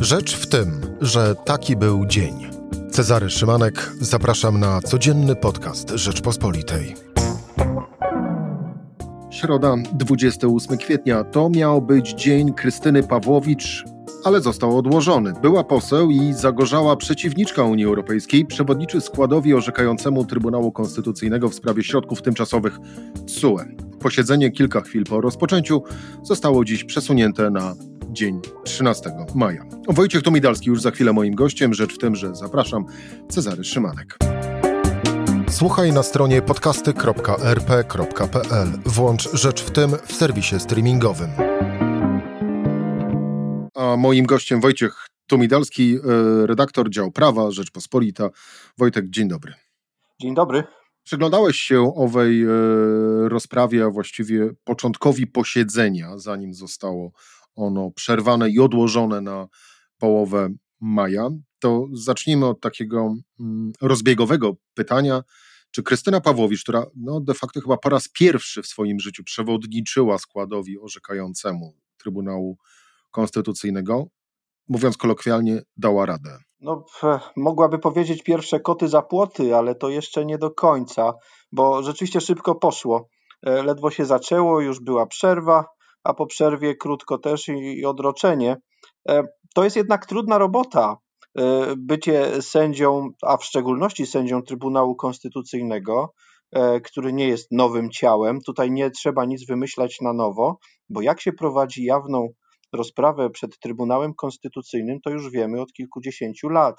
Rzecz w tym, że taki był dzień. Cezary Szymanek, zapraszam na codzienny podcast Rzeczpospolitej. Środa, 28 kwietnia, to miał być dzień Krystyny Pawłowicz, ale został odłożony. Była poseł i zagorzała przeciwniczka Unii Europejskiej, przewodniczy składowi orzekającemu Trybunału Konstytucyjnego w sprawie środków tymczasowych TSUE. Posiedzenie kilka chwil po rozpoczęciu zostało dziś przesunięte na dzień 13 maja. Wojciech Tomidalski już za chwilę moim gościem. Rzecz w tym, że zapraszam Cezary Szymanek. Słuchaj na stronie podcasty.rp.pl. Włącz Rzecz w tym w serwisie streamingowym. A moim gościem Wojciech Tomidalski, e, redaktor dział prawa Rzeczpospolita. Wojtek, dzień dobry. Dzień dobry. Przyglądałeś się owej e, rozprawie, a właściwie początkowi posiedzenia, zanim zostało ono przerwane i odłożone na połowę maja. To zacznijmy od takiego mm, rozbiegowego pytania. Czy Krystyna Pawłowicz, która no de facto chyba po raz pierwszy w swoim życiu przewodniczyła składowi orzekającemu Trybunału Konstytucyjnego, mówiąc kolokwialnie, dała radę? No, mogłaby powiedzieć pierwsze koty za płoty, ale to jeszcze nie do końca, bo rzeczywiście szybko poszło. E, ledwo się zaczęło, już była przerwa, a po przerwie krótko też i odroczenie. E, to jest jednak trudna robota. E, bycie sędzią, a w szczególności sędzią Trybunału Konstytucyjnego, e, który nie jest nowym ciałem. Tutaj nie trzeba nic wymyślać na nowo, bo jak się prowadzi jawną rozprawę przed Trybunałem Konstytucyjnym, to już wiemy od kilkudziesięciu lat.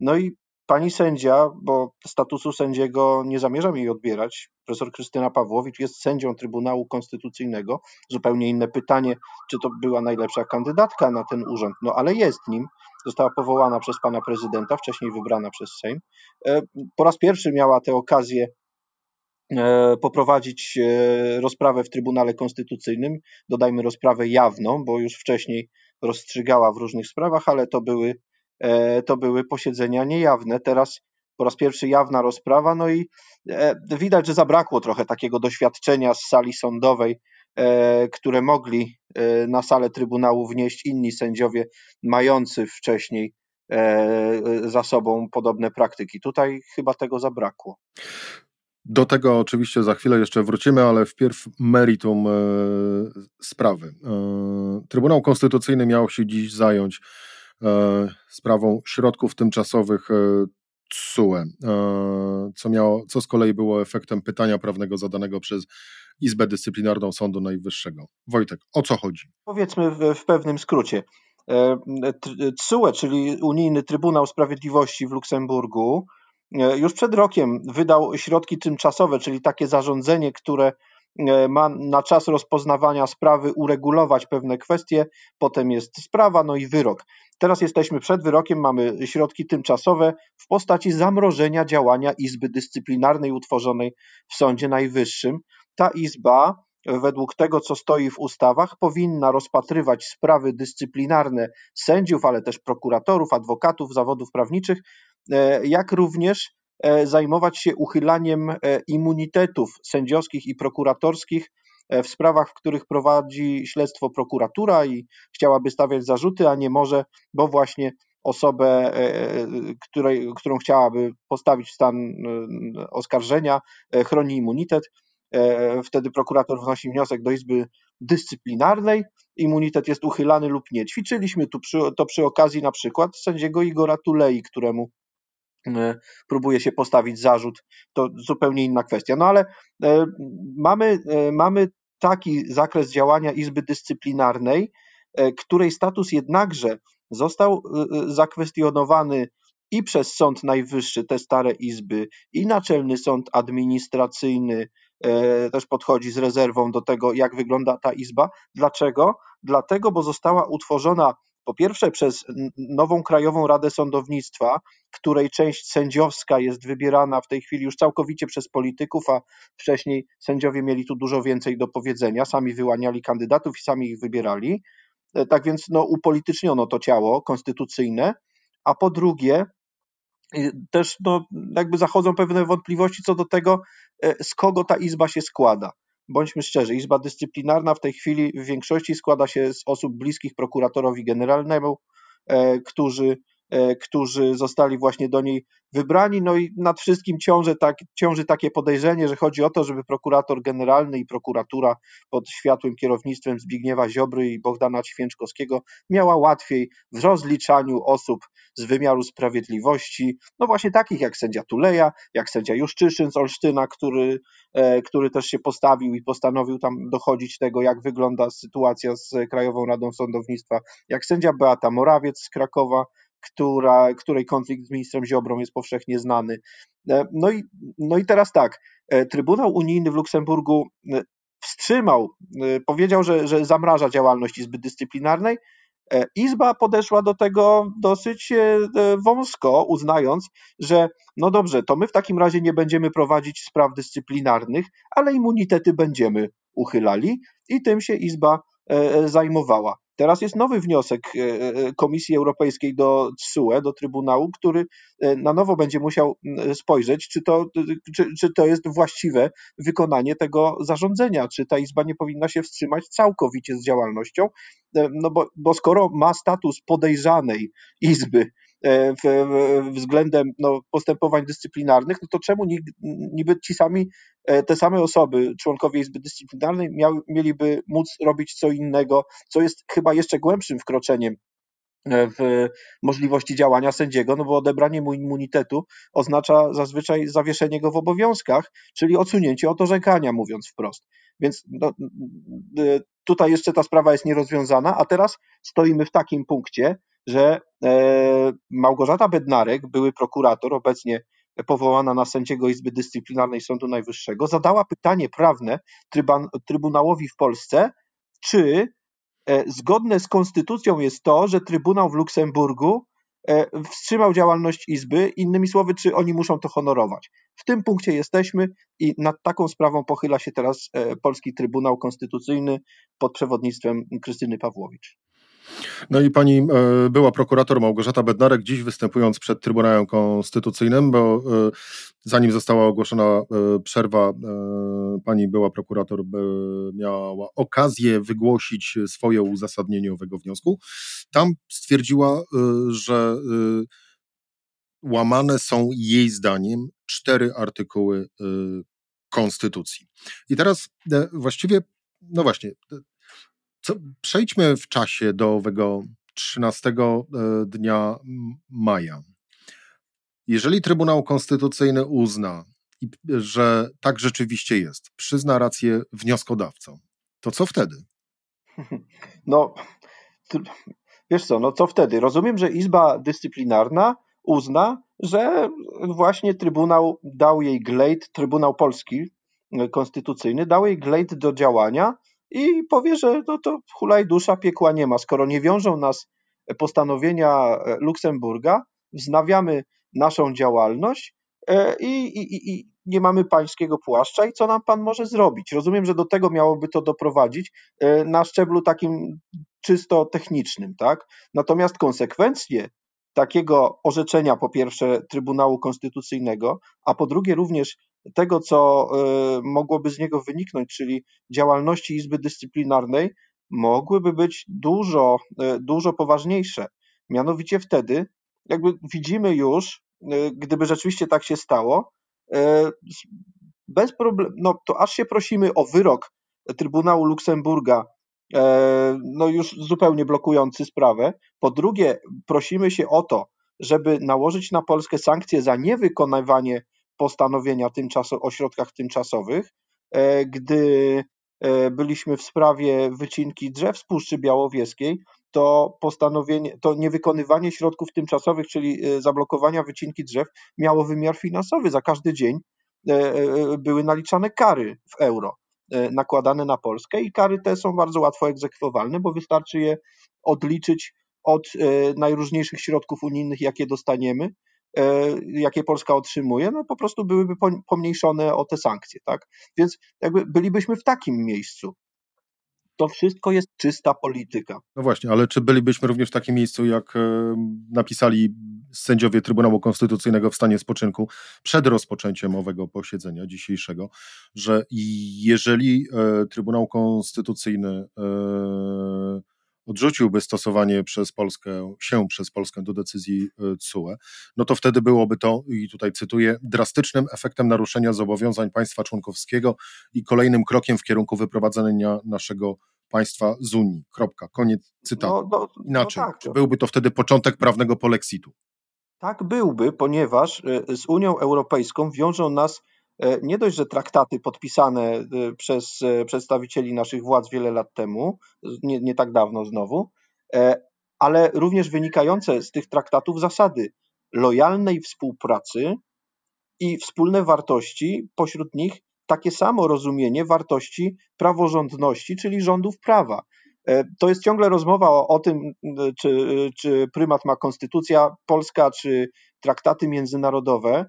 No i Pani sędzia, bo statusu sędziego nie zamierzam jej odbierać, profesor Krystyna Pawłowicz jest sędzią Trybunału Konstytucyjnego. Zupełnie inne pytanie, czy to była najlepsza kandydatka na ten urząd, no ale jest nim. Została powołana przez pana prezydenta, wcześniej wybrana przez Sejm. E, po raz pierwszy miała tę okazję e, poprowadzić e, rozprawę w Trybunale Konstytucyjnym. Dodajmy rozprawę jawną, bo już wcześniej rozstrzygała w różnych sprawach, ale to były to były posiedzenia niejawne. Teraz po raz pierwszy jawna rozprawa, no i e, widać, że zabrakło trochę takiego doświadczenia z sali sądowej, e, które mogli na salę Trybunału wnieść inni sędziowie mający wcześniej za sobą podobne praktyki. Tutaj chyba tego zabrakło. Do tego oczywiście za chwilę jeszcze wrócimy, ale wpierw meritum e, sprawy. E, Trybunał Konstytucyjny miał się dziś zająć E, sprawą środków tymczasowych TSUE, e, co, miało, co z kolei było efektem pytania prawnego zadanego przez Izbę Dyscyplinarną Sądu Najwyższego. Wojtek, o co chodzi? Powiedzmy w, w pewnym skrócie. TSUE, czyli Unijny Trybunał Sprawiedliwości w Luksemburgu, e, już przed rokiem wydał środki tymczasowe, czyli takie zarządzenie, które E, ma na czas rozpoznawania sprawy uregulować pewne kwestie, potem jest sprawa, no i wyrok. Teraz jesteśmy przed wyrokiem, mamy środki tymczasowe w postaci zamrożenia działania Izby Dyscyplinarnej utworzonej w Sądzie Najwyższym. Ta izba, według tego, co stoi w ustawach, powinna rozpatrywać sprawy dyscyplinarne sędziów, ale też prokuratorów, adwokatów, zawodów prawniczych, e, jak również E, zajmować się uchylaniem e, immunitetów sędziowskich i prokuratorskich e, w sprawach, w których prowadzi śledztwo prokuratura i chciałaby stawiać zarzuty, a nie może, bo właśnie osobę, której, którą chciałaby postawić w stan oskarżenia, chroni immunitet. Wtedy prokurator wnosi wniosek do Izby Dyscyplinarnej, immunitet jest uchylany lub nie. Ćwiczyliśmy tu przy, to przy okazji na przykład sędziego Igora Tulei, któremu E, próbuje się postawić zarzut, to zupełnie inna kwestia. No ale e, mamy, e, mamy taki zakres działania Izby Dyscyplinarnej, której status jednakże został zakwestionowany i przez Sąd Najwyższy, te stare izby, i Naczelny Sąd Administracyjny też podchodzi z rezerwą do tego, jak wygląda ta izba. Dlaczego? Dlatego, bo została utworzona po pierwsze, przez nową Krajową Radę Sądownictwa, której część sędziowska jest wybierana w tej chwili już całkowicie przez polityków, a wcześniej sędziowie mieli tu dużo więcej do powiedzenia, sami wyłaniali kandydatów i sami ich wybierali. E, tak więc no, upolityczniono to ciało konstytucyjne, a po drugie, też no, jakby zachodzą pewne wątpliwości co do tego, e, z kogo ta izba się składa bądźmy szczerzy, Izba Dyscyplinarna w tej chwili w większości składa się z osób bliskich prokuratorowi generalnemu, którzy E, którzy zostali właśnie do niej wybrani. No i nad wszystkim ciąży, tak, ciąży takie podejrzenie, że chodzi o to, żeby prokurator generalny i prokuratura pod światłym kierownictwem Zbigniewa Ziobry i Bogdana Święczkowskiego miała łatwiej w rozliczaniu osób z wymiaru sprawiedliwości, no właśnie takich jak sędzia Tuleja, jak sędzia Juszczyszyn z Olsztyna, który, e, który też się postawił i postanowił tam dochodzić tego, jak wygląda sytuacja z Krajową Radą Sądownictwa, jak sędzia Beata Morawiec z Krakowa, która, której konflikt z ministrem Ziobrą jest powszechnie znany. E, no i, no i teraz tak, e, Trybunał Unijny w Luksemburgu e, wstrzymał, powiedział, że, że zamraża działalność Izby Dyscyplinarnej. Izba podeszła do tego dosyć wąsko, uznając, że no dobrze, to my w takim razie nie będziemy prowadzić spraw dyscyplinarnych, ale immunitety będziemy uchylali i tym się Izba zajmowała. Teraz jest nowy wniosek e, e, Komisji Europejskiej do TSUE, do Trybunału, który e, na nowo będzie musiał spojrzeć, czy to, czy, czy to jest właściwe wykonanie tego zarządzenia, czy ta Izba nie powinna się wstrzymać całkowicie z działalnością, no bo, bo skoro ma status podejrzanej Izby, względem no, postępowań dyscyplinarnych, no to czemu niby ci sami, e, te same osoby, członkowie Izby Dyscyplinarnej miał, mieliby móc robić co innego, co jest chyba jeszcze głębszym wkroczeniem e, w możliwości działania sędziego, no bo odebranie mu immunitetu oznacza zazwyczaj zawieszenie go w obowiązkach, czyli odsunięcie od orzekania, mówiąc wprost. Więc no, tutaj jeszcze ta sprawa jest nierozwiązana, a teraz stoimy w takim punkcie, że e, Małgorzata Bednarek, były prokurator, obecnie powołana na sędziego Izby Dyscyplinarnej Sądu Najwyższego, zadała pytanie prawne Trybunałowi w Polsce, czy e, zgodne z konstytucją jest to, że Trybunał w Luksemburgu e, wstrzymał działalność Izby, innymi słowy, czy oni muszą to honorować. W tym punkcie jesteśmy i nad taką sprawą pochyla się teraz Polski Trybunał Konstytucyjny pod przewodnictwem Krystyny Pawłowicz. No i pani e, była prokurator Małgorzata Bednarek, dziś występując przed Trybunałem Konstytucyjnym, bo e, zanim została ogłoszona e, przerwa, pani była prokurator miała okazję wygłosić swoje uzasadnienie owego wniosku. Tam stwierdziła, że łamane są jej zdaniem cztery artykuły Konstytucji. I teraz właściwie, no właśnie, co, przejdźmy w czasie do owego 13 e, dnia maja. Jeżeli Trybunał Konstytucyjny uzna, że tak rzeczywiście jest, przyzna rację wnioskodawcom, to co wtedy? No, wiesz co, no co wtedy? Rozumiem, że Izba Dyscyplinarna uzna, że właśnie Trybunał dał jej glejt, Trybunał Polski e, Konstytucyjny dał jej glejt do działania i powie, że no to hulaj dusza, piekła nie ma. Skoro nie wiążą nas postanowienia e, Luksemburga, wznawiamy naszą działalność e, i, i, i nie mamy pańskiego płaszcza i co nam pan może zrobić? Rozumiem, że do tego miałoby to doprowadzić e, na szczeblu takim czysto technicznym, tak? Natomiast konsekwencje takiego orzeczenia, po pierwsze, Trybunału Konstytucyjnego, a po drugie również tego, co e, mogłoby z niego wyniknąć, czyli działalności Izby Dyscyplinarnej, mogłyby być dużo, e, dużo poważniejsze. Mianowicie wtedy, jakby widzimy już, e, gdyby rzeczywiście tak się stało, bez problemu, no to aż się prosimy o wyrok Trybunału Luksemburga, no już zupełnie blokujący sprawę. Po drugie, prosimy się o to, żeby nałożyć na Polskę sankcje za niewykonywanie postanowienia tymczaso, o środkach tymczasowych, e, gdy e, byliśmy w sprawie wycinki drzew z Puszczy Białowieskiej, to postanowienie, to niewykonywanie środków tymczasowych, czyli e, zablokowania wycinki drzew, miało wymiar finansowy. Za każdy dzień były naliczane kary w euro nakładane na Polskę i kary te są bardzo łatwo egzekwowalne, bo wystarczy je odliczyć od najróżniejszych środków unijnych, jakie dostaniemy jakie Polska otrzymuje, no po prostu byłyby pomniejszone o te sankcje, tak? Więc jakby bylibyśmy w takim miejscu. To wszystko jest czysta polityka. No właśnie, ale czy bylibyśmy również w takim miejscu, jak e, napisali sędziowie Trybunału Konstytucyjnego w stanie spoczynku przed rozpoczęciem owego posiedzenia dzisiejszego, że jeżeli e, Trybunał Konstytucyjny odrzuciłby stosowanie przez Polskę, się przez Polskę do decyzji TSUE, no to wtedy byłoby to, i tutaj cytuję, drastycznym efektem naruszenia zobowiązań państwa członkowskiego i kolejnym krokiem w kierunku wyprowadzenia naszego państwa z Unii. Kropka. Koniec cytatu. No, no, no Inaczej, no tak. czy byłby to wtedy początek prawnego polexitu? Tak byłby, ponieważ e, z Unią Europejską wiążą nas nie dość, że traktaty podpisane e, przez przedstawicieli naszych władz wiele lat temu, nie, nie tak dawno znowu, ale również wynikające z tych traktatów zasady lojalnej współpracy i wspólne wartości, pośród nich takie samo rozumienie wartości praworządności, czyli rządów prawa. E, to jest ciągle rozmowa o, o tym, czy, czy prymat ma konstytucja polska, czy traktaty międzynarodowe.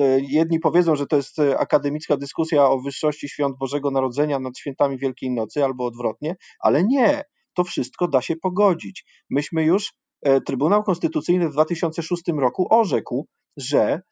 E, e, jedni powiedzą, że to jest akademicka dyskusja o wyższości świąt Bożego Narodzenia nad świętami Wielkiej Nocy, albo odwrotnie, ale nie, to wszystko da się pogodzić. Myśmy już, Trybunał Konstytucyjny w 2006 roku orzekł, że E,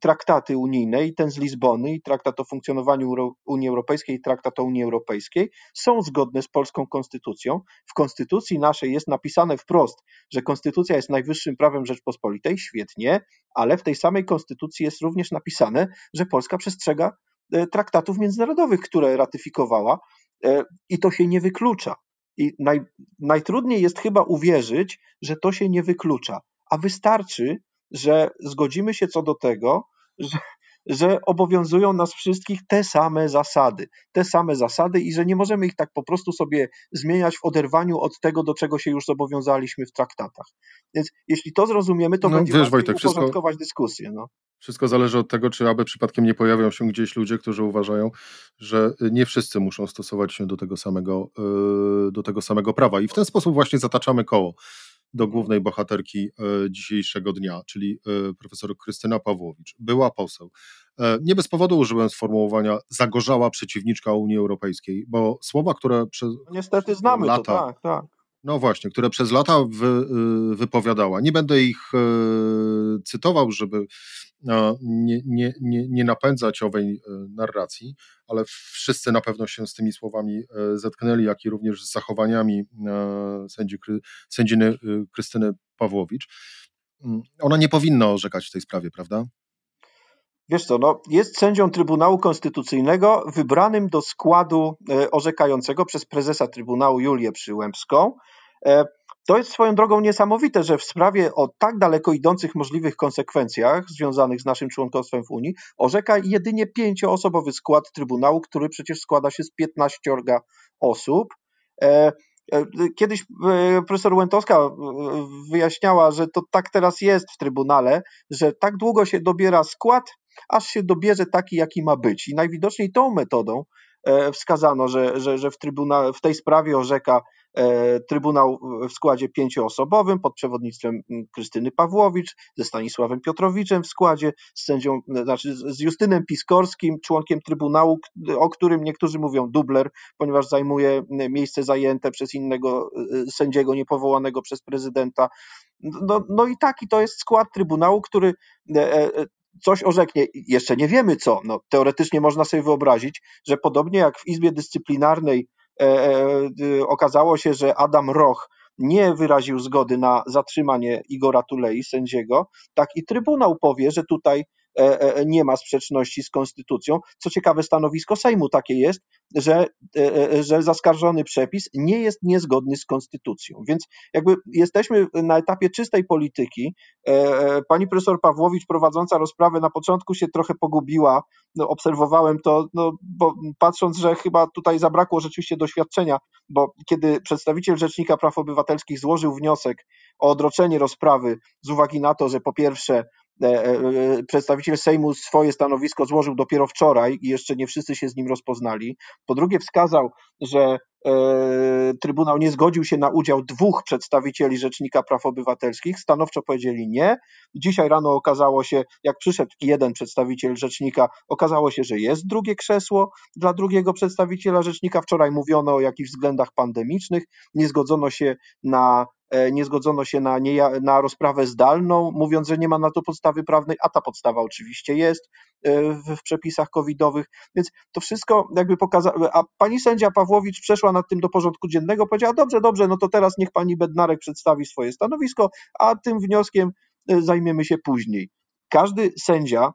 traktaty unijne i ten z Lizbony i traktat o funkcjonowaniu Unii Europejskiej i traktat o Unii Europejskiej są zgodne z polską konstytucją. W konstytucji naszej jest napisane wprost, że konstytucja jest najwyższym prawem Rzeczpospolitej, świetnie, ale w tej samej konstytucji jest również napisane, że Polska przestrzega e, traktatów międzynarodowych, które ratyfikowała e, i to się nie wyklucza. I naj, najtrudniej jest chyba uwierzyć, że to się nie wyklucza, a wystarczy, że zgodzimy się co do tego, że, że obowiązują nas wszystkich te same zasady, te same zasady i że nie możemy ich tak po prostu sobie zmieniać w oderwaniu od tego, do czego się już zobowiązaliśmy w traktatach. Więc jeśli to zrozumiemy, to no, będzie wiesz, Wojtek, uporządkować wszystko... dyskusję. No. Wszystko zależy od tego, czy aby przypadkiem nie pojawią się gdzieś ludzie, którzy uważają, że nie wszyscy muszą stosować się do tego samego, yy, do tego samego prawa. I w ten sposób właśnie zataczamy koło do głównej bohaterki e, dzisiejszego dnia, czyli e, profesor Krystyna Pawłowicz. Była poseł. E, nie bez powodu użyłem sformułowania zagorzała przeciwniczka Unii Europejskiej, bo słowa, które przez no Niestety znamy lata, to, tak, tak. No właśnie, które przez lata wy, wypowiadała. Nie będę ich cytował, żeby nie, nie, nie, nie napędzać owej narracji, ale wszyscy na pewno się z tymi słowami zetknęli, jak i również z zachowaniami sędzi, sędziny Krystyny Pawłowicz. Mm, ona nie powinna orzekać w tej sprawie, prawda? Wiesz co, no, jest sędzią Trybunału Konstytucyjnego wybranym do składu e, orzekającego przez prezesa Trybunału Julię Przyłębską. E, to jest swoją drogą niesamowite, że w sprawie o tak daleko idących możliwych konsekwencjach związanych z naszym członkostwem w Unii orzeka jedynie pięcioosobowy skład Trybunału, który przecież składa się z 15 osób. E, kiedyś profesor Łętowska wyjaśniała, że to tak teraz jest w Trybunale, że tak długo się dobiera skład, aż się dobierze taki, jaki ma być. I najwidoczniej tą metodą wskazano, że, że, że w, trybunale, w tej sprawie orzeka E, Trybunał w składzie pięcioosobowym pod przewodnictwem Krystyny Pawłowicz, ze Stanisławem Piotrowiczem w składzie, z sędzią, znaczy z Justynem Piskorskim, członkiem Trybunału, o którym niektórzy mówią dubler, ponieważ zajmuje miejsce zajęte przez innego e, sędziego niepowołanego przez prezydenta. No, no i taki to jest skład Trybunału, który e, coś orzeknie, jeszcze nie wiemy co. No, teoretycznie można sobie wyobrazić, że podobnie jak w Izbie Dyscyplinarnej E, e, okazało się, że Adam Roch nie wyraził zgody na zatrzymanie Igora Tulei, sędziego, tak i Trybunał powie, że tutaj nie ma sprzeczności z konstytucją. Co ciekawe, stanowisko Sejmu takie jest, że, że zaskarżony przepis nie jest niezgodny z konstytucją. Więc jakby jesteśmy na etapie czystej polityki. Pani profesor Pawłowicz prowadząca rozprawę na początku się trochę pogubiła no, obserwowałem to, no, bo patrząc, że chyba tutaj zabrakło rzeczywiście doświadczenia, bo kiedy przedstawiciel Rzecznika Praw Obywatelskich złożył wniosek o odroczenie rozprawy z uwagi na to, że po pierwsze e, e, przedstawiciel Sejmu swoje stanowisko złożył dopiero wczoraj i jeszcze nie wszyscy się z nim rozpoznali. Po drugie wskazał, że E, Trybunał nie zgodził się na udział dwóch przedstawicieli Rzecznika Praw Obywatelskich. Stanowczo powiedzieli nie. Dzisiaj rano okazało się, jak przyszedł jeden przedstawiciel Rzecznika, okazało się, że jest drugie krzesło dla drugiego przedstawiciela Rzecznika. Wczoraj mówiono o jakichś względach pandemicznych. Nie zgodzono się na e, nie zgodzono się na, nie, na rozprawę zdalną, mówiąc, że nie ma na to podstawy prawnej, a ta podstawa oczywiście jest w, w przepisach covidowych, więc to wszystko jakby pokazało, a pani sędzia Pawłowicz przeszła nad tym do porządku dziennego, powiedziała, dobrze, dobrze, no to teraz niech pani Bednarek przedstawi swoje stanowisko, a tym wnioskiem zajmiemy się później. Każdy sędzia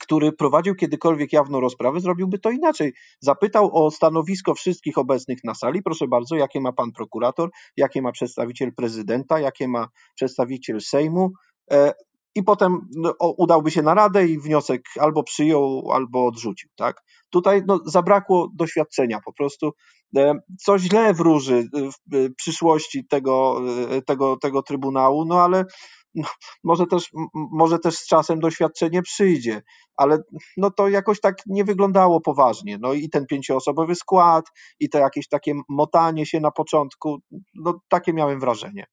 który prowadził kiedykolwiek jawną rozprawę, zrobiłby to inaczej. Zapytał o stanowisko wszystkich obecnych na sali, proszę bardzo, jakie ma pan prokurator, jakie ma przedstawiciel prezydenta, jakie ma przedstawiciel Sejmu. E, I potem no, udałby się na radę i wniosek albo przyjął, albo odrzucił. Tak? Tutaj no, zabrakło doświadczenia po prostu. E, co źle wróży w przyszłości tego, e, tego, tego Trybunału, no ale no, może, też, może też z czasem doświadczenie przyjdzie, ale no to jakoś tak nie wyglądało poważnie. No i ten pięcioosobowy skład, i to jakieś takie motanie się na początku, no takie miałem wrażenie.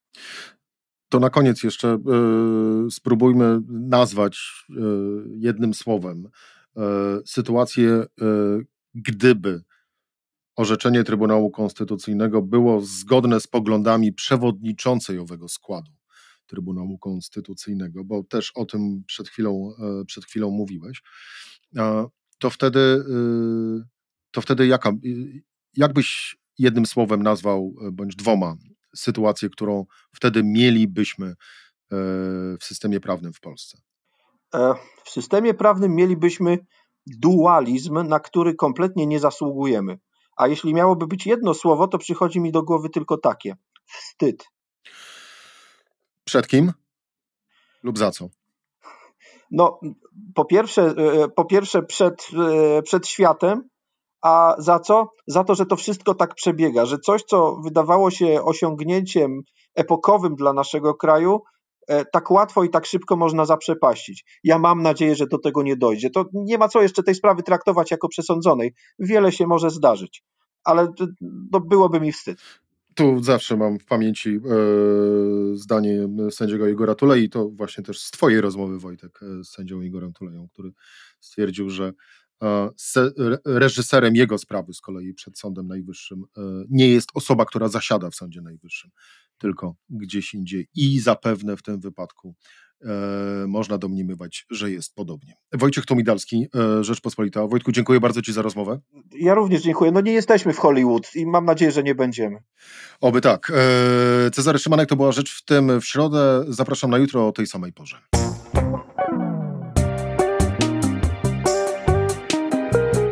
To na koniec jeszcze y, spróbujmy nazwać y, jednym słowem y, sytuację, gdyby orzeczenie Trybunału Konstytucyjnego było zgodne z poglądami przewodniczącej owego składu. Trybunału Konstytucyjnego, bo też o tym przed chwilą, przed chwilą mówiłeś, to wtedy, to wtedy jaka, jakbyś jednym słowem nazwał, bądź dwoma, sytuację, którą wtedy mielibyśmy e, w systemie prawnym w Polsce? W systemie prawnym mielibyśmy dualizm, na który kompletnie nie zasługujemy. A jeśli miałoby być jedno słowo, to przychodzi mi do głowy tylko takie: wstyd. Przed kim? Lub za co? No, po pierwsze, e, po pierwsze przed, e, przed światem, a za co? Za to, że to wszystko tak przebiega, że coś, co wydawało się osiągnięciem epokowym dla naszego kraju, e, tak łatwo i tak szybko można zaprzepaścić. Ja mam nadzieję, że do tego nie dojdzie. To nie ma co jeszcze tej sprawy traktować jako przesądzonej. Wiele się może zdarzyć, ale to byłoby mi wstyd tu zawsze mam w pamięci e, zdanie sędziego Igora Tulei, to właśnie też z twojej rozmowy Wojtek e, z sędzią Igorem Tuleją, który stwierdził, że reżyserem jego sprawy z kolei przed Sądem Najwyższym e, nie jest osoba, która zasiada w Sądzie Najwyższym, tylko gdzieś indziej i zapewne w tym wypadku e, można domniemywać, że jest podobnie. Wojciech Tomidalski, e, Rzeczpospolita. Wojtku, dziękuję bardzo Ci za rozmowę. Ja również dziękuję. No nie jesteśmy w Hollywood i mam nadzieję, że nie będziemy. Oby tak. E, Cezary Szymanek to była rzecz w tym w środę. Zapraszam na jutro o tej samej porze.